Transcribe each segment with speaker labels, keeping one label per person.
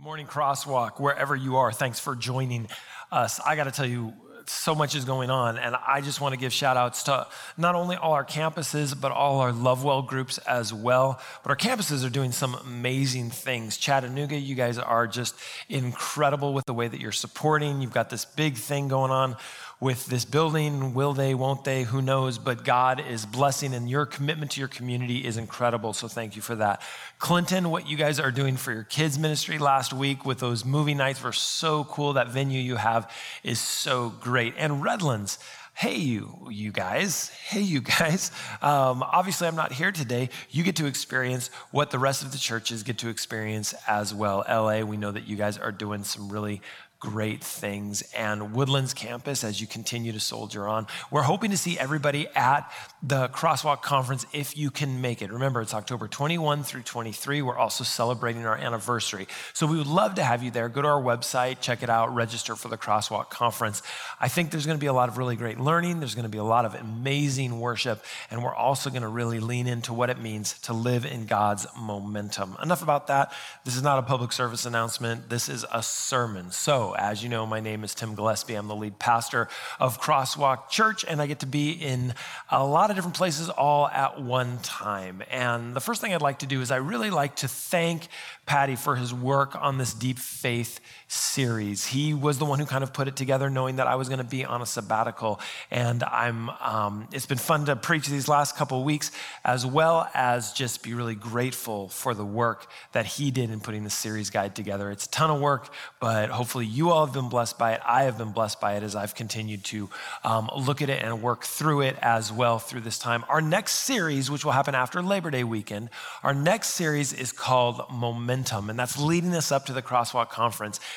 Speaker 1: Good morning, Crosswalk, wherever you are. Thanks for joining us. I got to tell you, so much is going on, and I just want to give shout outs to not only all our campuses, but all our Lovewell groups as well. But our campuses are doing some amazing things. Chattanooga, you guys are just incredible with the way that you're supporting. You've got this big thing going on with this building. Will they, won't they? Who knows? But God is blessing, and your commitment to your community is incredible. So thank you for that. Clinton, what you guys are doing for your kids' ministry last week with those movie nights were so cool. That venue you have is so great. And Redlands, hey you you guys hey you guys. Um, obviously i'm not here today. You get to experience what the rest of the churches get to experience as well. La we know that you guys are doing some really great things. And Woodlands campus, as you continue to soldier on, we're hoping to see everybody at the Crosswalk Conference if you can make it. Remember, it's October 21 through 23. We're also celebrating our anniversary. So we would love to have you there. Go to our website, check it out, register for the Crosswalk Conference. I think there's going to be a lot of really great learning, there's going to be a lot of amazing worship, and we're also going to really lean into what it means to live in God's momentum. Enough about that. This is not a public service announcement, this is a sermon. So, as you know, my name is Tim Gillespie. I'm the lead pastor of Crosswalk Church, and I get to be in a lot of different places all at one time. And the first thing I'd like to do is I really like to thank Paddy for his work on this deep faith series. He was the one who kind of put it together, knowing that I was going to be on a sabbatical. And I'm, um, it's been fun to preach these last couple weeks, as well as just be really grateful for the work that he did in putting the series guide together. It's a ton of work, but hopefully you all have been blessed by it. I have been blessed by it as I've continued to um, look at it and work through it as well through this time. Our next series, which will happen after Labor Day weekend, our next series is called Momentum momentum, and that's leading us up to the Crosswalk Conference.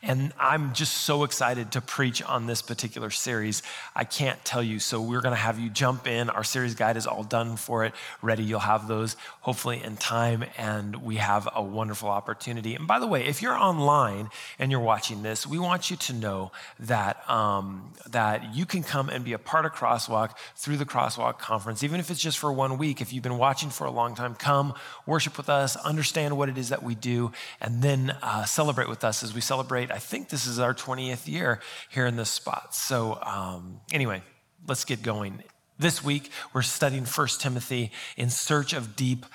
Speaker 1: And I'm just so excited to preach on this particular series. I can't tell you. So, we're going to have you jump in. Our series guide is all done for it, ready. You'll have those hopefully in time, and we have a wonderful opportunity. And by the way, if you're online and you're watching this, we want you to know that, um, that you can come and be a part of Crosswalk through the Crosswalk Conference, even if it's just for one week. If you've been watching for a long time, come worship with us, understand what it is that we do, and then uh, celebrate with us as we celebrate I think this is our 20th year here in this spot. So, um, anyway, let's get going. This week, we're studying 1 Timothy in search of deep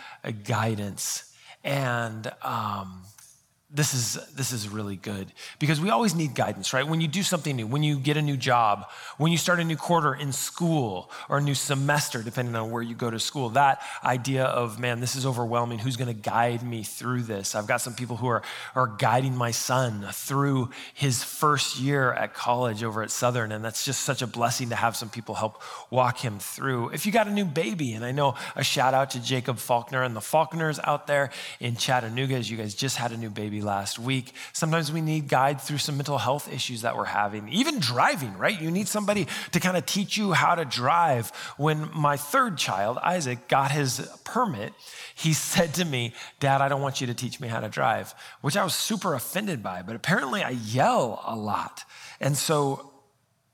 Speaker 1: guidance. And um, this is this is really good. Because we always need guidance right? When you do something new when you get a new job when you start a new quarter in school or a new semester depending on where you go to school that idea of man this is overwhelming. Who's going to guide me through this? I've got some people who are are guiding my son through his first year at college over at southern and that's just such a blessing to have some people help walk him through. If you got a new baby and i know a shout out to jacob faulkner and the faulkners out there in chattanooga as you guys just had a new baby last week. Sometimes we need guide through some mental health issues that we're having, even driving, right? You need somebody to kind of teach you how to drive. When my third child, Isaac, got his permit, he said to me, Dad, I don't want you to teach me how to drive, which I was super offended by, but apparently I yell a lot. And so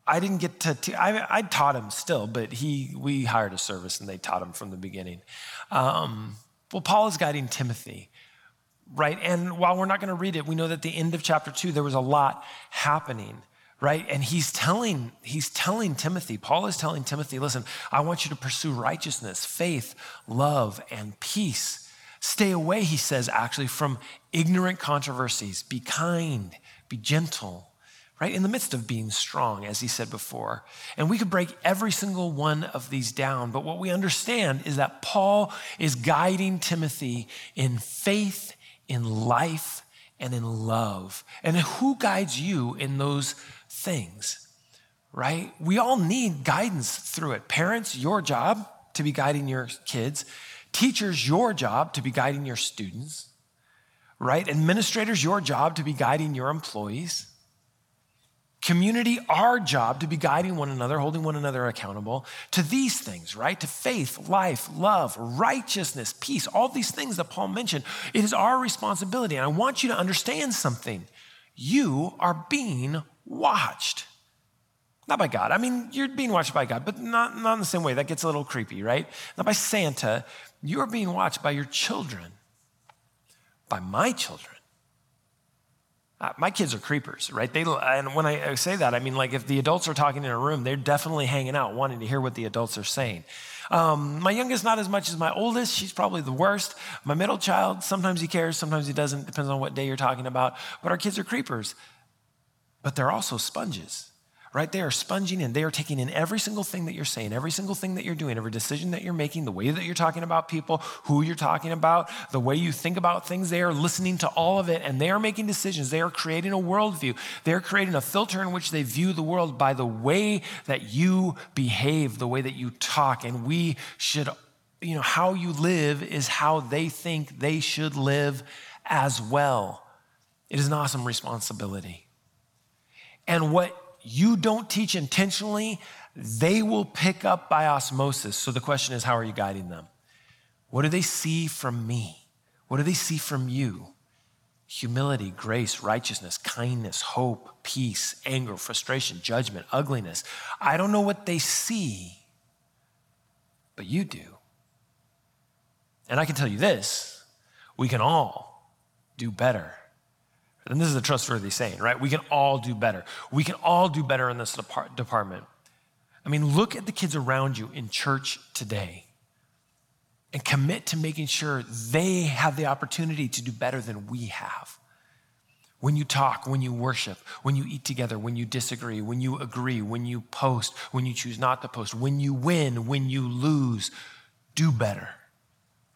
Speaker 1: I didn't get to, te- I, I, taught him still, but he, we hired a service and they taught him from the beginning. Um, well, Paul is guiding Timothy right? And while we're not going to read it, we know that at the end of chapter two, there was a lot happening, right? And he's telling, he's telling Timothy, Paul is telling Timothy, listen, I want you to pursue righteousness, faith, love, and peace. Stay away, he says, actually, from ignorant controversies. Be kind, be gentle, right? In the midst of being strong, as he said before. And we could break every single one of these down, but what we understand is that Paul is guiding Timothy in faith in life and in love. And who guides you in those things, right? We all need guidance through it. Parents, your job to be guiding your kids. Teachers, your job to be guiding your students, right? Administrators, your job to be guiding your employees. Community, our job to be guiding one another, holding one another accountable to these things, right? To faith, life, love, righteousness, peace, all these things that Paul mentioned. It is our responsibility. And I want you to understand something. You are being watched. Not by God. I mean, you're being watched by God, but not, not in the same way. That gets a little creepy, right? Not by Santa. You are being watched by your children, by my children Uh, my kids are creepers, right? They, and when I say that, I mean like if the adults are talking in a room, they're definitely hanging out, wanting to hear what the adults are saying. Um, my youngest, not as much as my oldest. She's probably the worst. My middle child, sometimes he cares, sometimes he doesn't, depends on what day you're talking about. But our kids are creepers. But they're also sponges right? They are sponging in. They are taking in every single thing that you're saying, every single thing that you're doing, every decision that you're making, the way that you're talking about people, who you're talking about, the way you think about things. They are listening to all of it and they are making decisions. They are creating a worldview. They're creating a filter in which they view the world by the way that you behave, the way that you talk. And we should, you know, how you live is how they think they should live as well. It is an awesome responsibility. And what you don't teach intentionally, they will pick up by osmosis. So the question is, how are you guiding them? What do they see from me? What do they see from you? Humility, grace, righteousness, kindness, hope, peace, anger, frustration, judgment, ugliness. I don't know what they see, but you do. And I can tell you this we can all do better and this is a trustworthy saying, right? We can all do better. We can all do better in this department. I mean, look at the kids around you in church today and commit to making sure they have the opportunity to do better than we have. When you talk, when you worship, when you eat together, when you disagree, when you agree, when you post, when you choose not to post, when you win, when you lose, do better.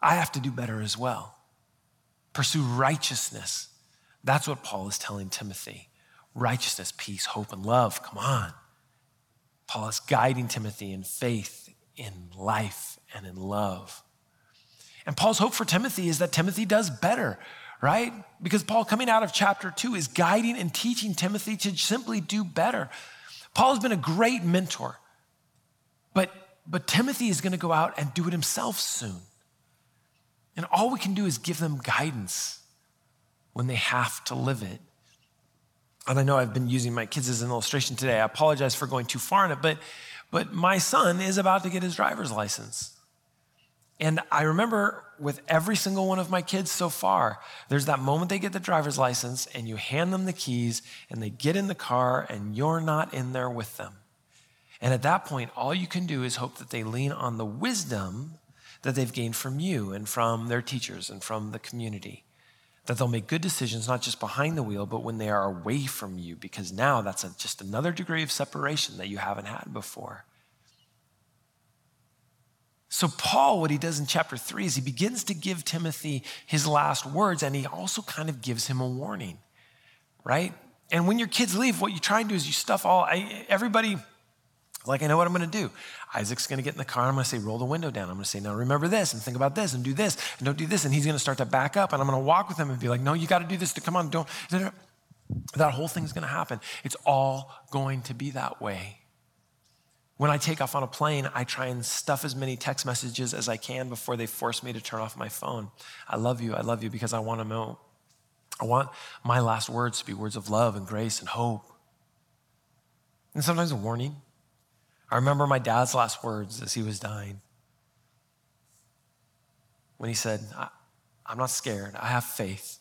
Speaker 1: I have to do better as well. Pursue righteousness that's what Paul is telling Timothy righteousness, peace, hope, and love. Come on. Paul is guiding Timothy in faith, in life, and in love. And Paul's hope for Timothy is that Timothy does better, right? Because Paul, coming out of chapter two, is guiding and teaching Timothy to simply do better. Paul has been a great mentor, but, but Timothy is going to go out and do it himself soon. And all we can do is give them guidance when they have to live it. And I know I've been using my kids as an illustration today. I apologize for going too far in it, but, but my son is about to get his driver's license. And I remember with every single one of my kids so far, there's that moment they get the driver's license and you hand them the keys and they get in the car and you're not in there with them. And at that point, all you can do is hope that they lean on the wisdom that they've gained from you and from their teachers and from the community that they'll make good decisions, not just behind the wheel, but when they are away from you, because now that's a, just another degree of separation that you haven't had before. So, Paul, what he does in chapter three is he begins to give Timothy his last words, and he also kind of gives him a warning, right? And when your kids leave, what you try and do is you stuff all, everybody, like, I know what I'm going to do. Isaac's going to get in the car. I'm going to say, roll the window down. I'm going to say, now remember this and think about this and do this and don't do this. And he's going to start to back up. And I'm going to walk with him and be like, no, you got to do this to come on. Don't. That whole thing's going to happen. It's all going to be that way. When I take off on a plane, I try and stuff as many text messages as I can before they force me to turn off my phone. I love you. I love you because I want to know. I want my last words to be words of love and grace and hope. And sometimes a warning. I remember my dad's last words as he was dying. When he said, I'm not scared, I have faith,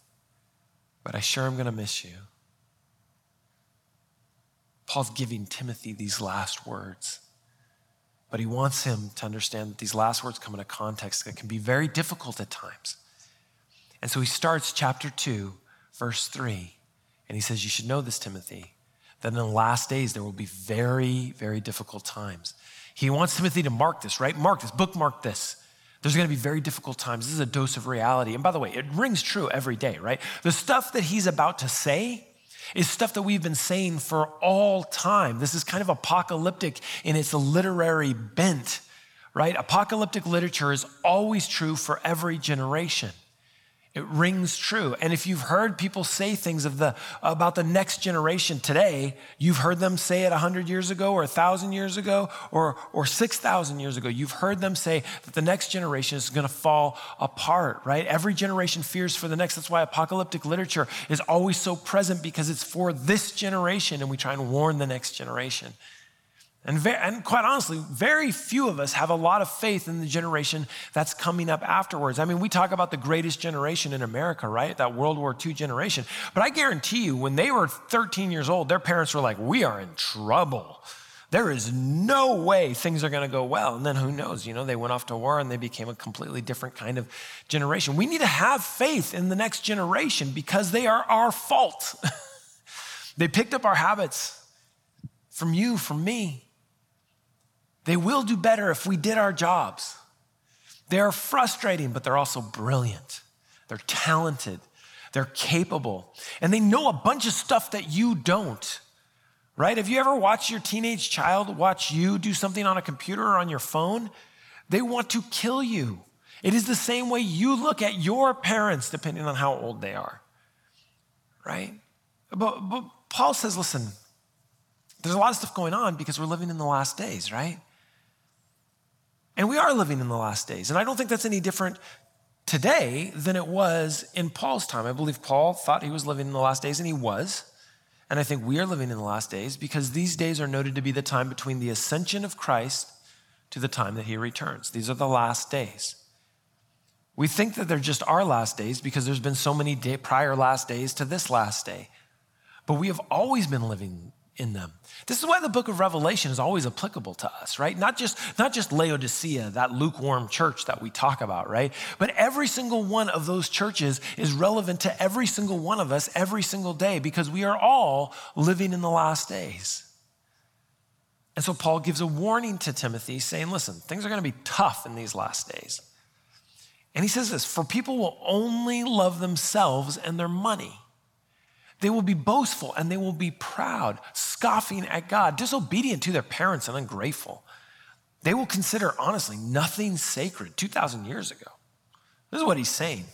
Speaker 1: but I sure am going to miss you. Paul's giving Timothy these last words, but he wants him to understand that these last words come in a context that can be very difficult at times. And so he starts chapter 2, verse 3, and he says, You should know this, Timothy that in the last days there will be very, very difficult times. He wants Timothy to mark this, right? Mark this, bookmark this. There's going to be very difficult times. This is a dose of reality. And by the way, it rings true every day, right? The stuff that he's about to say is stuff that we've been saying for all time. This is kind of apocalyptic in its literary bent, right? Apocalyptic literature is always true for every generation. It rings true. And if you've heard people say things of the, about the next generation today, you've heard them say it 100 years ago or 1,000 years ago or, or 6,000 years ago. You've heard them say that the next generation is going to fall apart, right? Every generation fears for the next. That's why apocalyptic literature is always so present because it's for this generation and we try and warn the next generation. And, and quite honestly, very few of us have a lot of faith in the generation that's coming up afterwards. I mean, we talk about the greatest generation in America, right? That World War II generation. But I guarantee you, when they were 13 years old, their parents were like, We are in trouble. There is no way things are going to go well. And then who knows? You know, they went off to war and they became a completely different kind of generation. We need to have faith in the next generation because they are our fault. they picked up our habits from you, from me. They will do better if we did our jobs. They're frustrating, but they're also brilliant. They're talented. They're capable. And they know a bunch of stuff that you don't. Right? Have you ever watched your teenage child watch you do something on a computer or on your phone? They want to kill you. It is the same way you look at your parents, depending on how old they are. Right? But, but Paul says, listen, there's a lot of stuff going on because we're living in the last days, right? And we are living in the last days. And I don't think that's any different today than it was in Paul's time. I believe Paul thought he was living in the last days, and he was. And I think we are living in the last days because these days are noted to be the time between the ascension of Christ to the time that he returns. These are the last days. We think that they're just our last days because there's been so many day, prior last days to this last day. But we have always been living in them. This is why the book of Revelation is always applicable to us, right? Not just, not just Laodicea, that lukewarm church that we talk about, right? But every single one of those churches is relevant to every single one of us every single day because we are all living in the last days. And so Paul gives a warning to Timothy saying, listen, things are going to be tough in these last days. And he says this for people will only love themselves and their money. They will be boastful and they will be proud, scoffing at God, disobedient to their parents and ungrateful. They will consider, honestly, nothing sacred 2,000 years ago. This is what he's saying.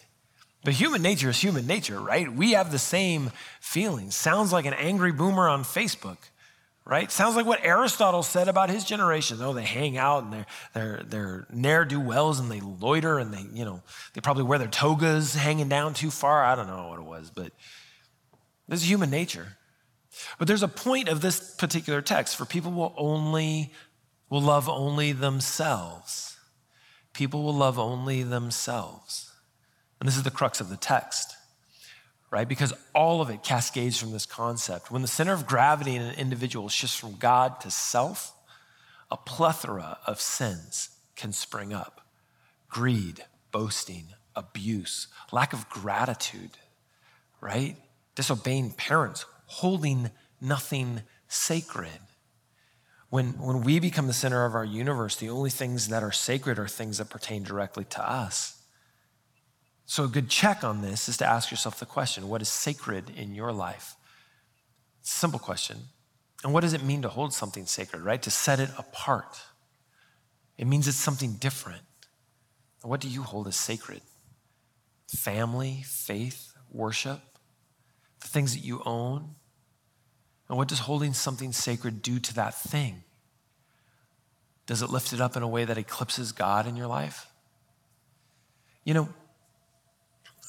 Speaker 1: But human nature is human nature, right? We have the same feelings. Sounds like an angry boomer on Facebook, right? Sounds like what Aristotle said about his generation. Oh, they hang out and they're, they're, they're ne'er do wells and they loiter and they, you know, they probably wear their togas hanging down too far. I don't know what it was, but this is human nature. But there's a point of this particular text for people will only will love only themselves. People will love only themselves. And this is the crux of the text, right? Because all of it cascades from this concept. When the center of gravity in an individual shifts from God to self, a plethora of sins can spring up greed, boasting, abuse, lack of gratitude, right? Disobeying parents, holding nothing sacred. When, when we become the center of our universe, the only things that are sacred are things that pertain directly to us. So, a good check on this is to ask yourself the question what is sacred in your life? Simple question. And what does it mean to hold something sacred, right? To set it apart. It means it's something different. What do you hold as sacred? Family, faith, worship? The things that you own? And what does holding something sacred do to that thing? Does it lift it up in a way that eclipses God in your life? You know,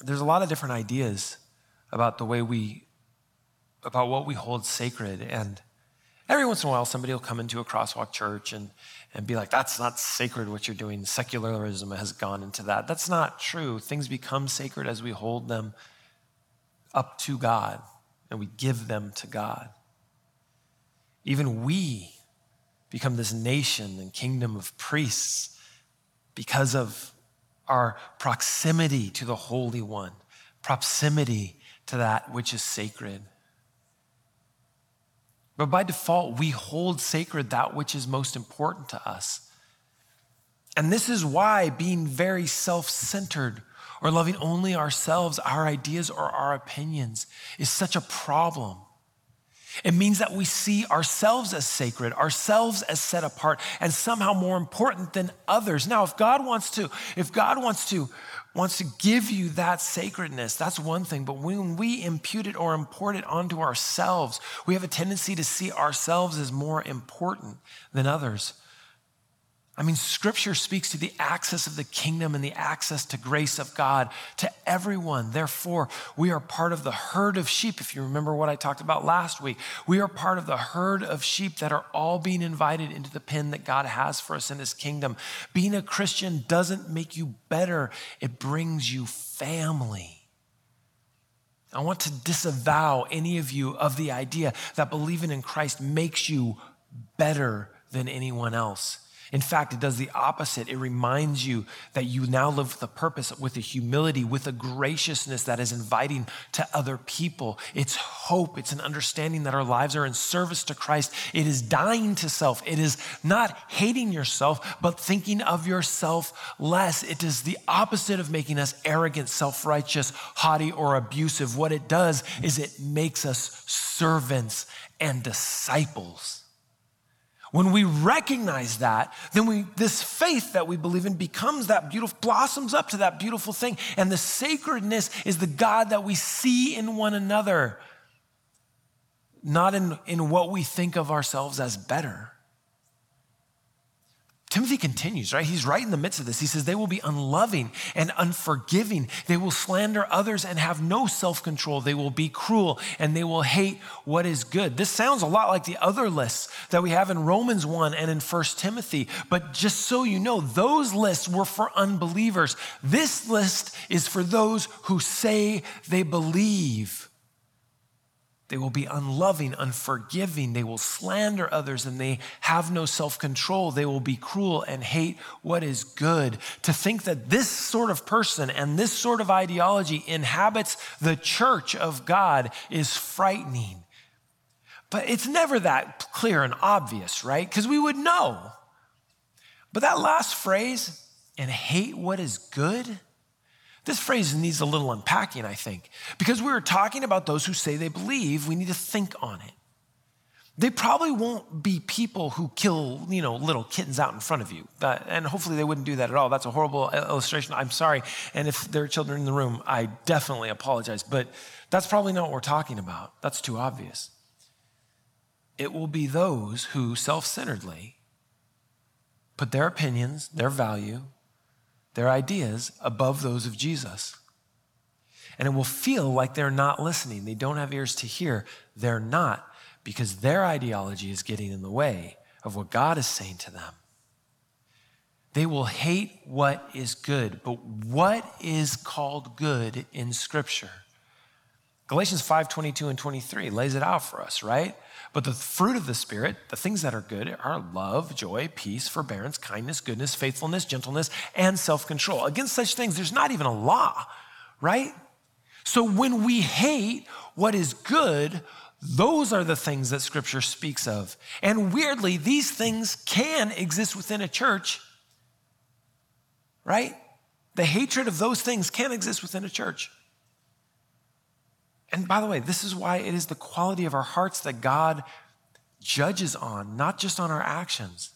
Speaker 1: there's a lot of different ideas about the way we, about what we hold sacred. And every once in a while, somebody will come into a crosswalk church and, and be like, that's not sacred what you're doing. Secularism has gone into that. That's not true. Things become sacred as we hold them up to God and we give them to God. Even we become this nation and kingdom of priests because of our proximity to the Holy One, proximity to that which is sacred. But by default, we hold sacred that which is most important to us. And this is why being very self centered or loving only ourselves, our ideas, or our opinions is such a problem. It means that we see ourselves as sacred, ourselves as set apart, and somehow more important than others. Now, if God wants to, if God wants to, wants to give you that sacredness, that's one thing. But when we impute it or import it onto ourselves, we have a tendency to see ourselves as more important than others. I mean, scripture speaks to the access of the kingdom and the access to grace of God to everyone. Therefore, we are part of the herd of sheep. If you remember what I talked about last week, we are part of the herd of sheep that are all being invited into the pen that God has for us in his kingdom. Being a Christian doesn't make you better, it brings you family. I want to disavow any of you of the idea that believing in Christ makes you better than anyone else. In fact, it does the opposite. It reminds you that you now live with a purpose, with a humility, with a graciousness that is inviting to other people. It's hope. It's an understanding that our lives are in service to Christ. It is dying to self. It is not hating yourself, but thinking of yourself less. It is the opposite of making us arrogant, self righteous, haughty, or abusive. What it does is it makes us servants and disciples. When we recognize that, then we, this faith that we believe in becomes that beautiful, blossoms up to that beautiful thing. And the sacredness is the God that we see in one another, not in, in what we think of ourselves as better. Timothy continues, right? He's right in the midst of this. He says, They will be unloving and unforgiving. They will slander others and have no self control. They will be cruel and they will hate what is good. This sounds a lot like the other lists that we have in Romans 1 and in 1 Timothy. But just so you know, those lists were for unbelievers. This list is for those who say they believe. They will be unloving, unforgiving. They will slander others and they have no self control. They will be cruel and hate what is good. To think that this sort of person and this sort of ideology inhabits the church of God is frightening. But it's never that clear and obvious, right? Because we would know. But that last phrase, and hate what is good, this phrase needs a little unpacking, I think, because we were talking about those who say they believe, we need to think on it. They probably won't be people who kill, you know, little kittens out in front of you. and hopefully they wouldn't do that at all. That's a horrible illustration. I'm sorry. And if there are children in the room, I definitely apologize. But that's probably not what we're talking about. That's too obvious. It will be those who self centeredly put their opinions, their value, their ideas above those of Jesus. And it will feel like they're not listening. They don't have ears to hear. They're not because their ideology is getting in the way of what God is saying to them. They will hate what is good, but what is called good in Scripture? Galatians 5 22 and 23 lays it out for us, right? But the fruit of the Spirit, the things that are good, are love, joy, peace, forbearance, kindness, goodness, faithfulness, gentleness, and self control. Against such things, there's not even a law, right? So when we hate what is good, those are the things that Scripture speaks of. And weirdly, these things can exist within a church, right? The hatred of those things can exist within a church. And by the way, this is why it is the quality of our hearts that God judges on, not just on our actions.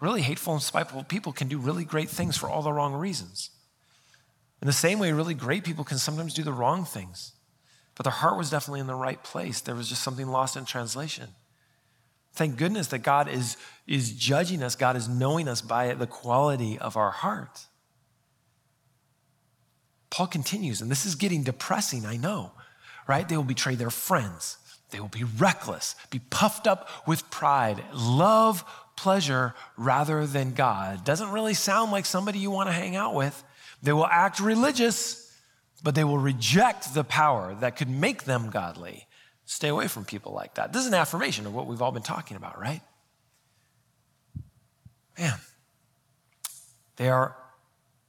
Speaker 1: Really hateful and spiteful people can do really great things for all the wrong reasons. In the same way, really great people can sometimes do the wrong things, but their heart was definitely in the right place. There was just something lost in translation. Thank goodness that God is, is judging us, God is knowing us by the quality of our heart. Paul continues, and this is getting depressing, I know, right? They will betray their friends. They will be reckless, be puffed up with pride, love pleasure rather than God. Doesn't really sound like somebody you want to hang out with. They will act religious, but they will reject the power that could make them godly. Stay away from people like that. This is an affirmation of what we've all been talking about, right? Man, they are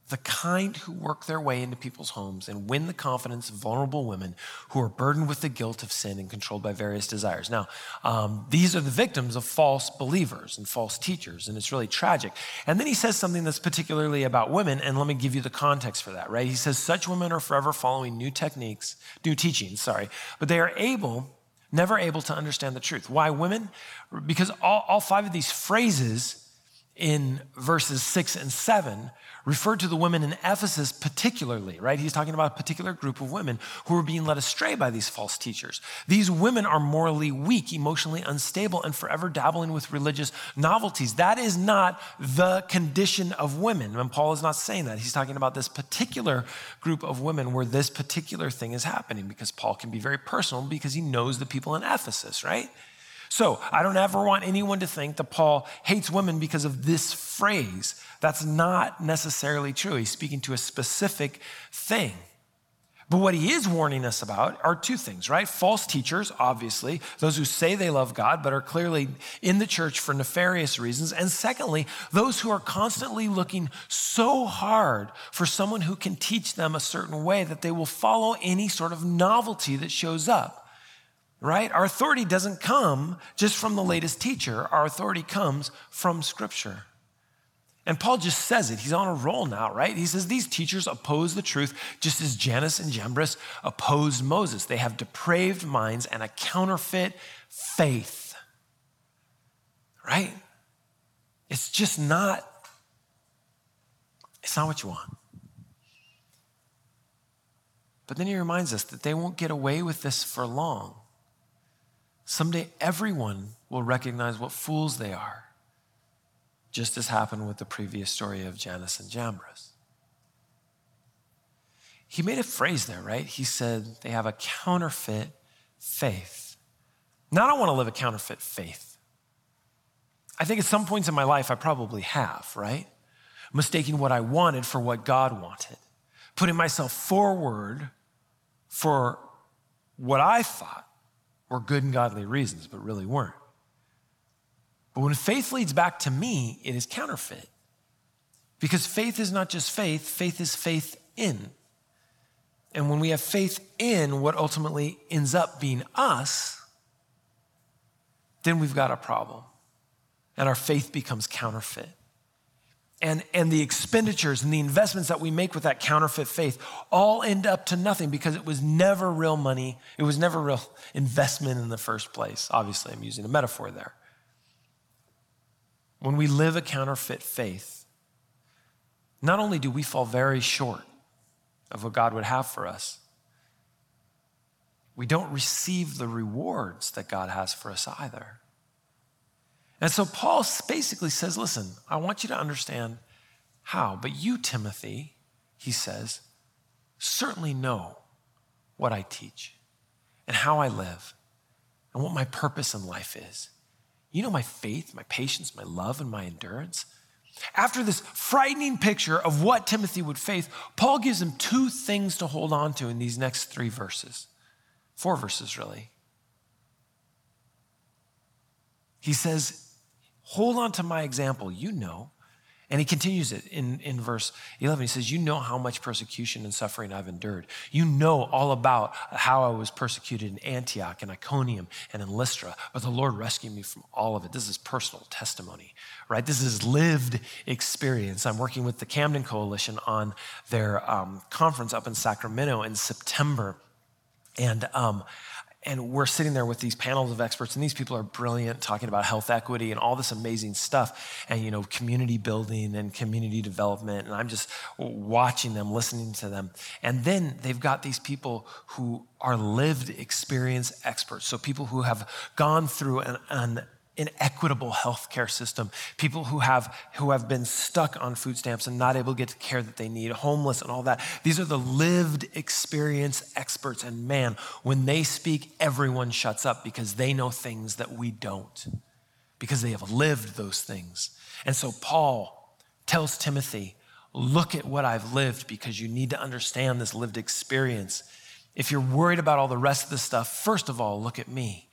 Speaker 1: the kind who work their way into people's homes and win the confidence of vulnerable women who are burdened with the guilt of sin and controlled by various desires. Now, um, these are the victims of false believers and false teachers, and it's really tragic. And then he says something that's particularly about women, and let me give you the context for that, right? He says, Such women are forever following new techniques, new teachings, sorry, but they are able, never able to understand the truth. Why women? Because all, all five of these phrases in verses six and seven referred to the women in Ephesus particularly, right? He's talking about a particular group of women who were being led astray by these false teachers. These women are morally weak, emotionally unstable, and forever dabbling with religious novelties. That is not the condition of women. And Paul is not saying that. He's talking about this particular group of women where this particular thing is happening because Paul can be very personal because he knows the people in Ephesus, right? So I don't ever want anyone to think that Paul hates women because of this phrase. That's not necessarily true. He's speaking to a specific thing. But what he is warning us about are two things, right? False teachers, obviously, those who say they love God but are clearly in the church for nefarious reasons. And secondly, those who are constantly looking so hard for someone who can teach them a certain way that they will follow any sort of novelty that shows up right? Our authority doesn't come just from the latest teacher, our authority comes from Scripture. And Paul just says it. He's on a roll now, right? He says these teachers oppose the truth just as Jannes and Jambres opposed Moses. They have depraved minds and a counterfeit faith, right? It's just not, it's not what you want. But then he reminds us that they won't get away with this for long. Someday everyone will recognize what fools they are, just as happened with the previous story of Jannes and Jambres. He made a phrase there, right? He said they have a counterfeit faith. Now, I don't want to live a counterfeit faith. I think at some points in my life I probably have, right? Mistaking what I wanted for what God wanted, putting myself forward for what I thought were good and godly reasons, but really weren't. But when faith leads back to me, it is counterfeit. Because faith is not just faith, faith is faith in. And when we have faith in what ultimately ends up being us, then we've got a problem. And our faith becomes counterfeit and, and the expenditures and the investments that we make with that counterfeit faith all end up to nothing because it was never real money. It was never real investment in the first place. Obviously, I'm using a metaphor there. When we live a counterfeit faith, not only do we fall very short of what God would have for us, we don't receive the rewards that God has for us either. And so Paul basically says, listen, I want you to understand how, but you, Timothy, he says, certainly know what I teach and how I live and what my purpose in life is. You know my faith, my patience, my love, and my endurance. After this frightening picture of what Timothy would face, Paul gives him two things to hold on to in these next three verses. Four verses, really. He says, Hold on to my example. You know. And he continues it in, in verse 11. He says, You know how much persecution and suffering I've endured. You know all about how I was persecuted in Antioch and Iconium and in Lystra, but the Lord rescued me from all of it. This is personal testimony, right? This is lived experience. I'm working with the Camden Coalition on their um, conference up in Sacramento in September. And um, and we're sitting there with these panels of experts and these people are brilliant talking about health equity and all this amazing stuff and you know community building and community development and i'm just watching them listening to them. And then they've got these people who are lived experience experts so people who have gone through an, an inequitable healthcare system, people who have, who have been stuck on food stamps and not able to get the care that they need, homeless and all that. These are the lived experience experts. And man, when they speak, everyone shuts up because they know things that we don't, because they have lived those things. And so Paul tells Timothy, look at what I've lived because you need to understand this lived experience. If you're worried about all the rest of the stuff, first of all, look at me.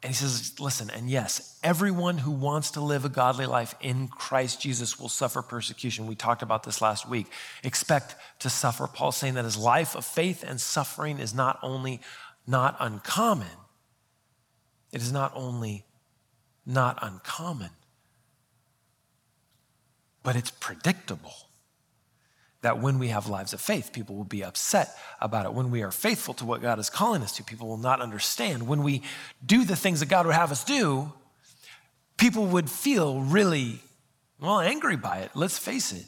Speaker 1: And he says, listen, and yes, everyone who wants to live a godly life in Christ Jesus will suffer persecution. We talked about this last week. Expect to suffer. Paul's saying that his life of faith and suffering is not only not uncommon, it is not only not uncommon, but it's predictable that when we have lives of faith, people will be upset about it. When we are faithful to what God is calling us to, people will not understand. When we do the things that God would have us do, people would feel really, well, angry by it. Let's face it.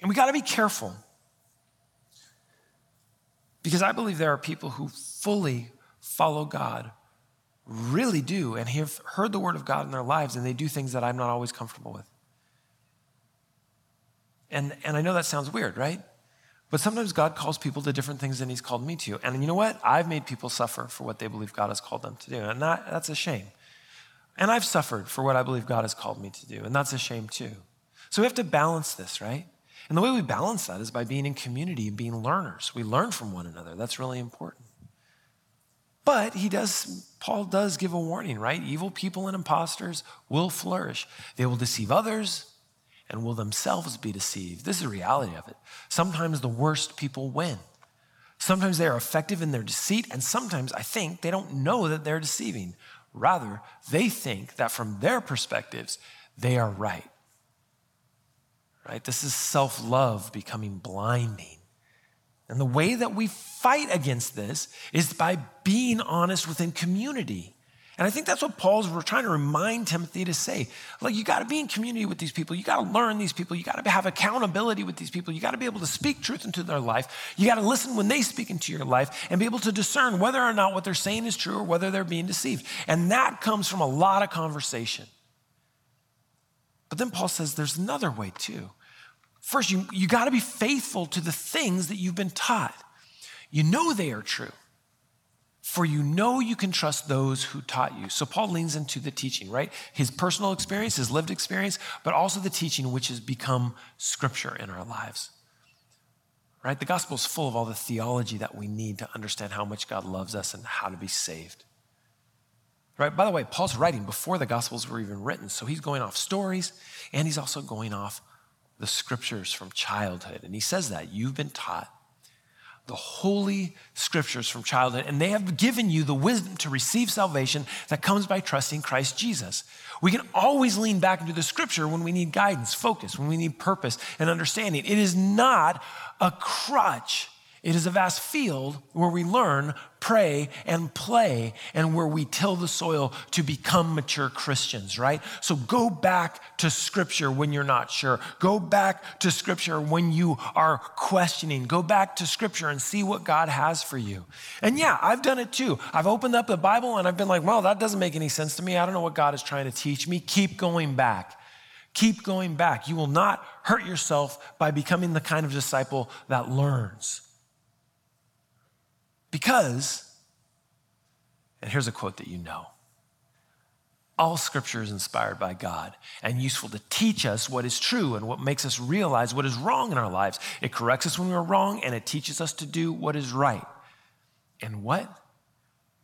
Speaker 1: And we got to be careful because I believe there are people who fully follow God, really do, and have heard the word of God in their lives, and they do things that I'm not always comfortable with. And, and I know that sounds weird, right? But sometimes God calls people to different things than He's called me to. And you know what? I've made people suffer for what they believe God has called them to do. And that, that's a shame. And I've suffered for what I believe God has called me to do. And that's a shame too. So we have to balance this, right? And the way we balance that is by being in community and being learners. We learn from one another. That's really important. But he does, Paul does give a warning, right? Evil people and imposters will flourish. They will deceive others and will themselves be deceived. This is the reality of it. Sometimes the worst people win. Sometimes they are effective in their deceit, and sometimes I think they don't know that they're deceiving. Rather, they think that from their perspectives, they are right right? This is self love becoming blinding. And the way that we fight against this is by being honest within community. And I think that's what Paul's trying to remind Timothy to say. Like, you got to be in community with these people. You got to learn these people. You got to have accountability with these people. You got to be able to speak truth into their life. You got to listen when they speak into your life and be able to discern whether or not what they're saying is true or whether they're being deceived. And that comes from a lot of conversation. But then Paul says there's another way too. First, you, you got to be faithful to the things that you've been taught. You know they are true, for you know you can trust those who taught you. So, Paul leans into the teaching, right? His personal experience, his lived experience, but also the teaching which has become scripture in our lives. Right? The gospel is full of all the theology that we need to understand how much God loves us and how to be saved. Right? By the way, Paul's writing before the gospels were even written. So he's going off stories and he's also going off the scriptures from childhood. And he says that you've been taught the holy scriptures from childhood, and they have given you the wisdom to receive salvation that comes by trusting Christ Jesus. We can always lean back into the scripture when we need guidance, focus, when we need purpose and understanding. It is not a crutch it is a vast field where we learn, pray, and play, and where we till the soil to become mature Christians, right? So go back to Scripture when you're not sure. Go back to Scripture when you are questioning. Go back to Scripture and see what God has for you. And yeah, I've done it too. I've opened up the Bible and I've been like, well, that doesn't make any sense to me. I don't know what God is trying to teach me. Keep going back. Keep going back. You will not hurt yourself by becoming the kind of disciple that learns. Because, and here's a quote that you know all scripture is inspired by God and useful to teach us what is true and what makes us realize what is wrong in our lives. It corrects us when we're wrong and it teaches us to do what is right. And what?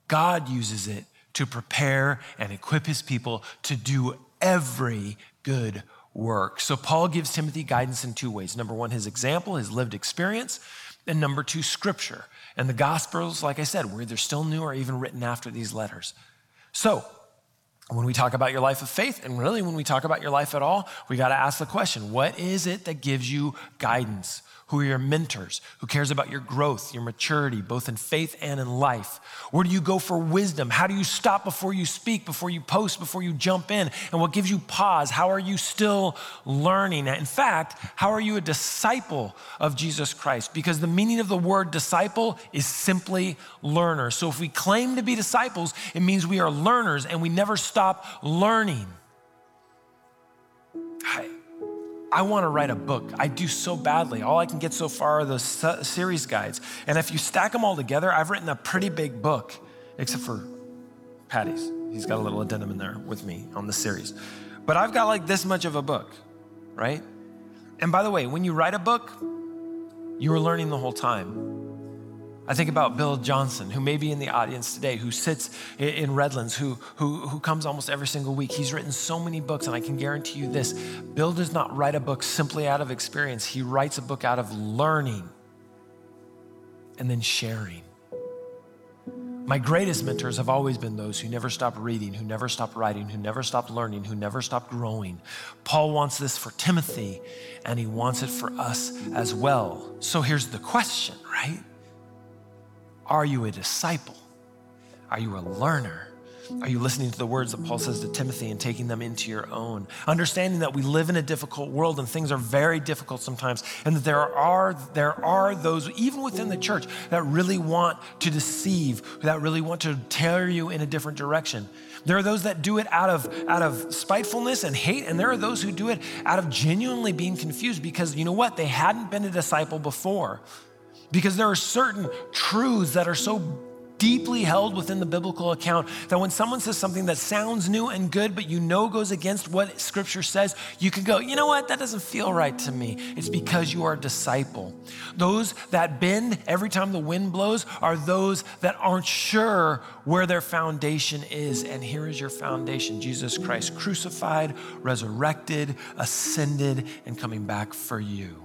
Speaker 1: God uses it to prepare and equip his people to do every good work. So Paul gives Timothy guidance in two ways. Number one, his example, his lived experience, and number two, scripture. And the Gospels, like I said, were either still new or even written after these letters. So, when we talk about your life of faith, and really when we talk about your life at all, we got to ask the question what is it that gives you guidance? Who are your mentors? Who cares about your growth, your maturity, both in faith and in life? Where do you go for wisdom? How do you stop before you speak, before you post, before you jump in? And what gives you pause? How are you still learning? In fact, how are you a disciple of Jesus Christ? Because the meaning of the word disciple is simply learner. So if we claim to be disciples, it means we are learners and we never stop learning. I want to write a book. I do so badly. All I can get so far are the series guides. And if you stack them all together, I've written a pretty big book, except for Paddy's. He's got a little addendum in there with me on the series. But I've got like this much of a book, right? And by the way, when you write a book, you are learning the whole time. I think about Bill Johnson, who may be in the audience today, who sits in Redlands, who, who, who comes almost every single week. He's written so many books, and I can guarantee you this Bill does not write a book simply out of experience, he writes a book out of learning and then sharing. My greatest mentors have always been those who never stopped reading, who never stopped writing, who never stopped learning, who never stopped growing. Paul wants this for Timothy, and he wants it for us as well. So here's the question, right? Are you a disciple? Are you a learner? Are you listening to the words that Paul says to Timothy and taking them into your own? Understanding that we live in a difficult world and things are very difficult sometimes, and that there are, there are those, even within the church, that really want to deceive, that really want to tear you in a different direction. There are those that do it out of, out of spitefulness and hate, and there are those who do it out of genuinely being confused because you know what? They hadn't been a disciple before. Because there are certain truths that are so deeply held within the biblical account that when someone says something that sounds new and good, but you know goes against what scripture says, you can go, you know what, that doesn't feel right to me. It's because you are a disciple. Those that bend every time the wind blows are those that aren't sure where their foundation is. And here is your foundation Jesus Christ, crucified, resurrected, ascended, and coming back for you.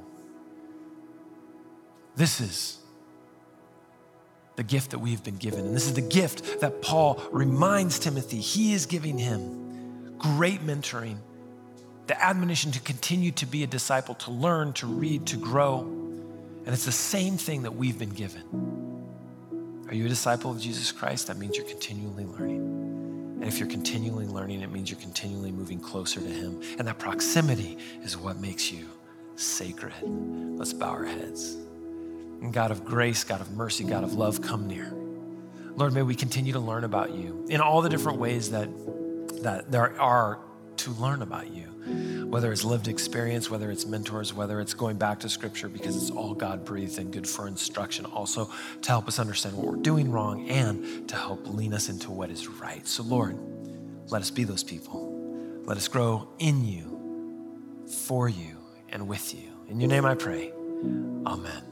Speaker 1: This is the gift that we've been given. And this is the gift that Paul reminds Timothy he is giving him great mentoring, the admonition to continue to be a disciple, to learn, to read, to grow. And it's the same thing that we've been given. Are you a disciple of Jesus Christ? That means you're continually learning. And if you're continually learning, it means you're continually moving closer to Him. And that proximity is what makes you sacred. Let's bow our heads. And God of grace, God of mercy, God of love, come near. Lord, may we continue to learn about you in all the different ways that, that there are to learn about you, whether it's lived experience, whether it's mentors, whether it's going back to scripture because it's all God breathed and good for instruction, also to help us understand what we're doing wrong and to help lean us into what is right. So, Lord, let us be those people. Let us grow in you, for you, and with you. In your name I pray. Amen.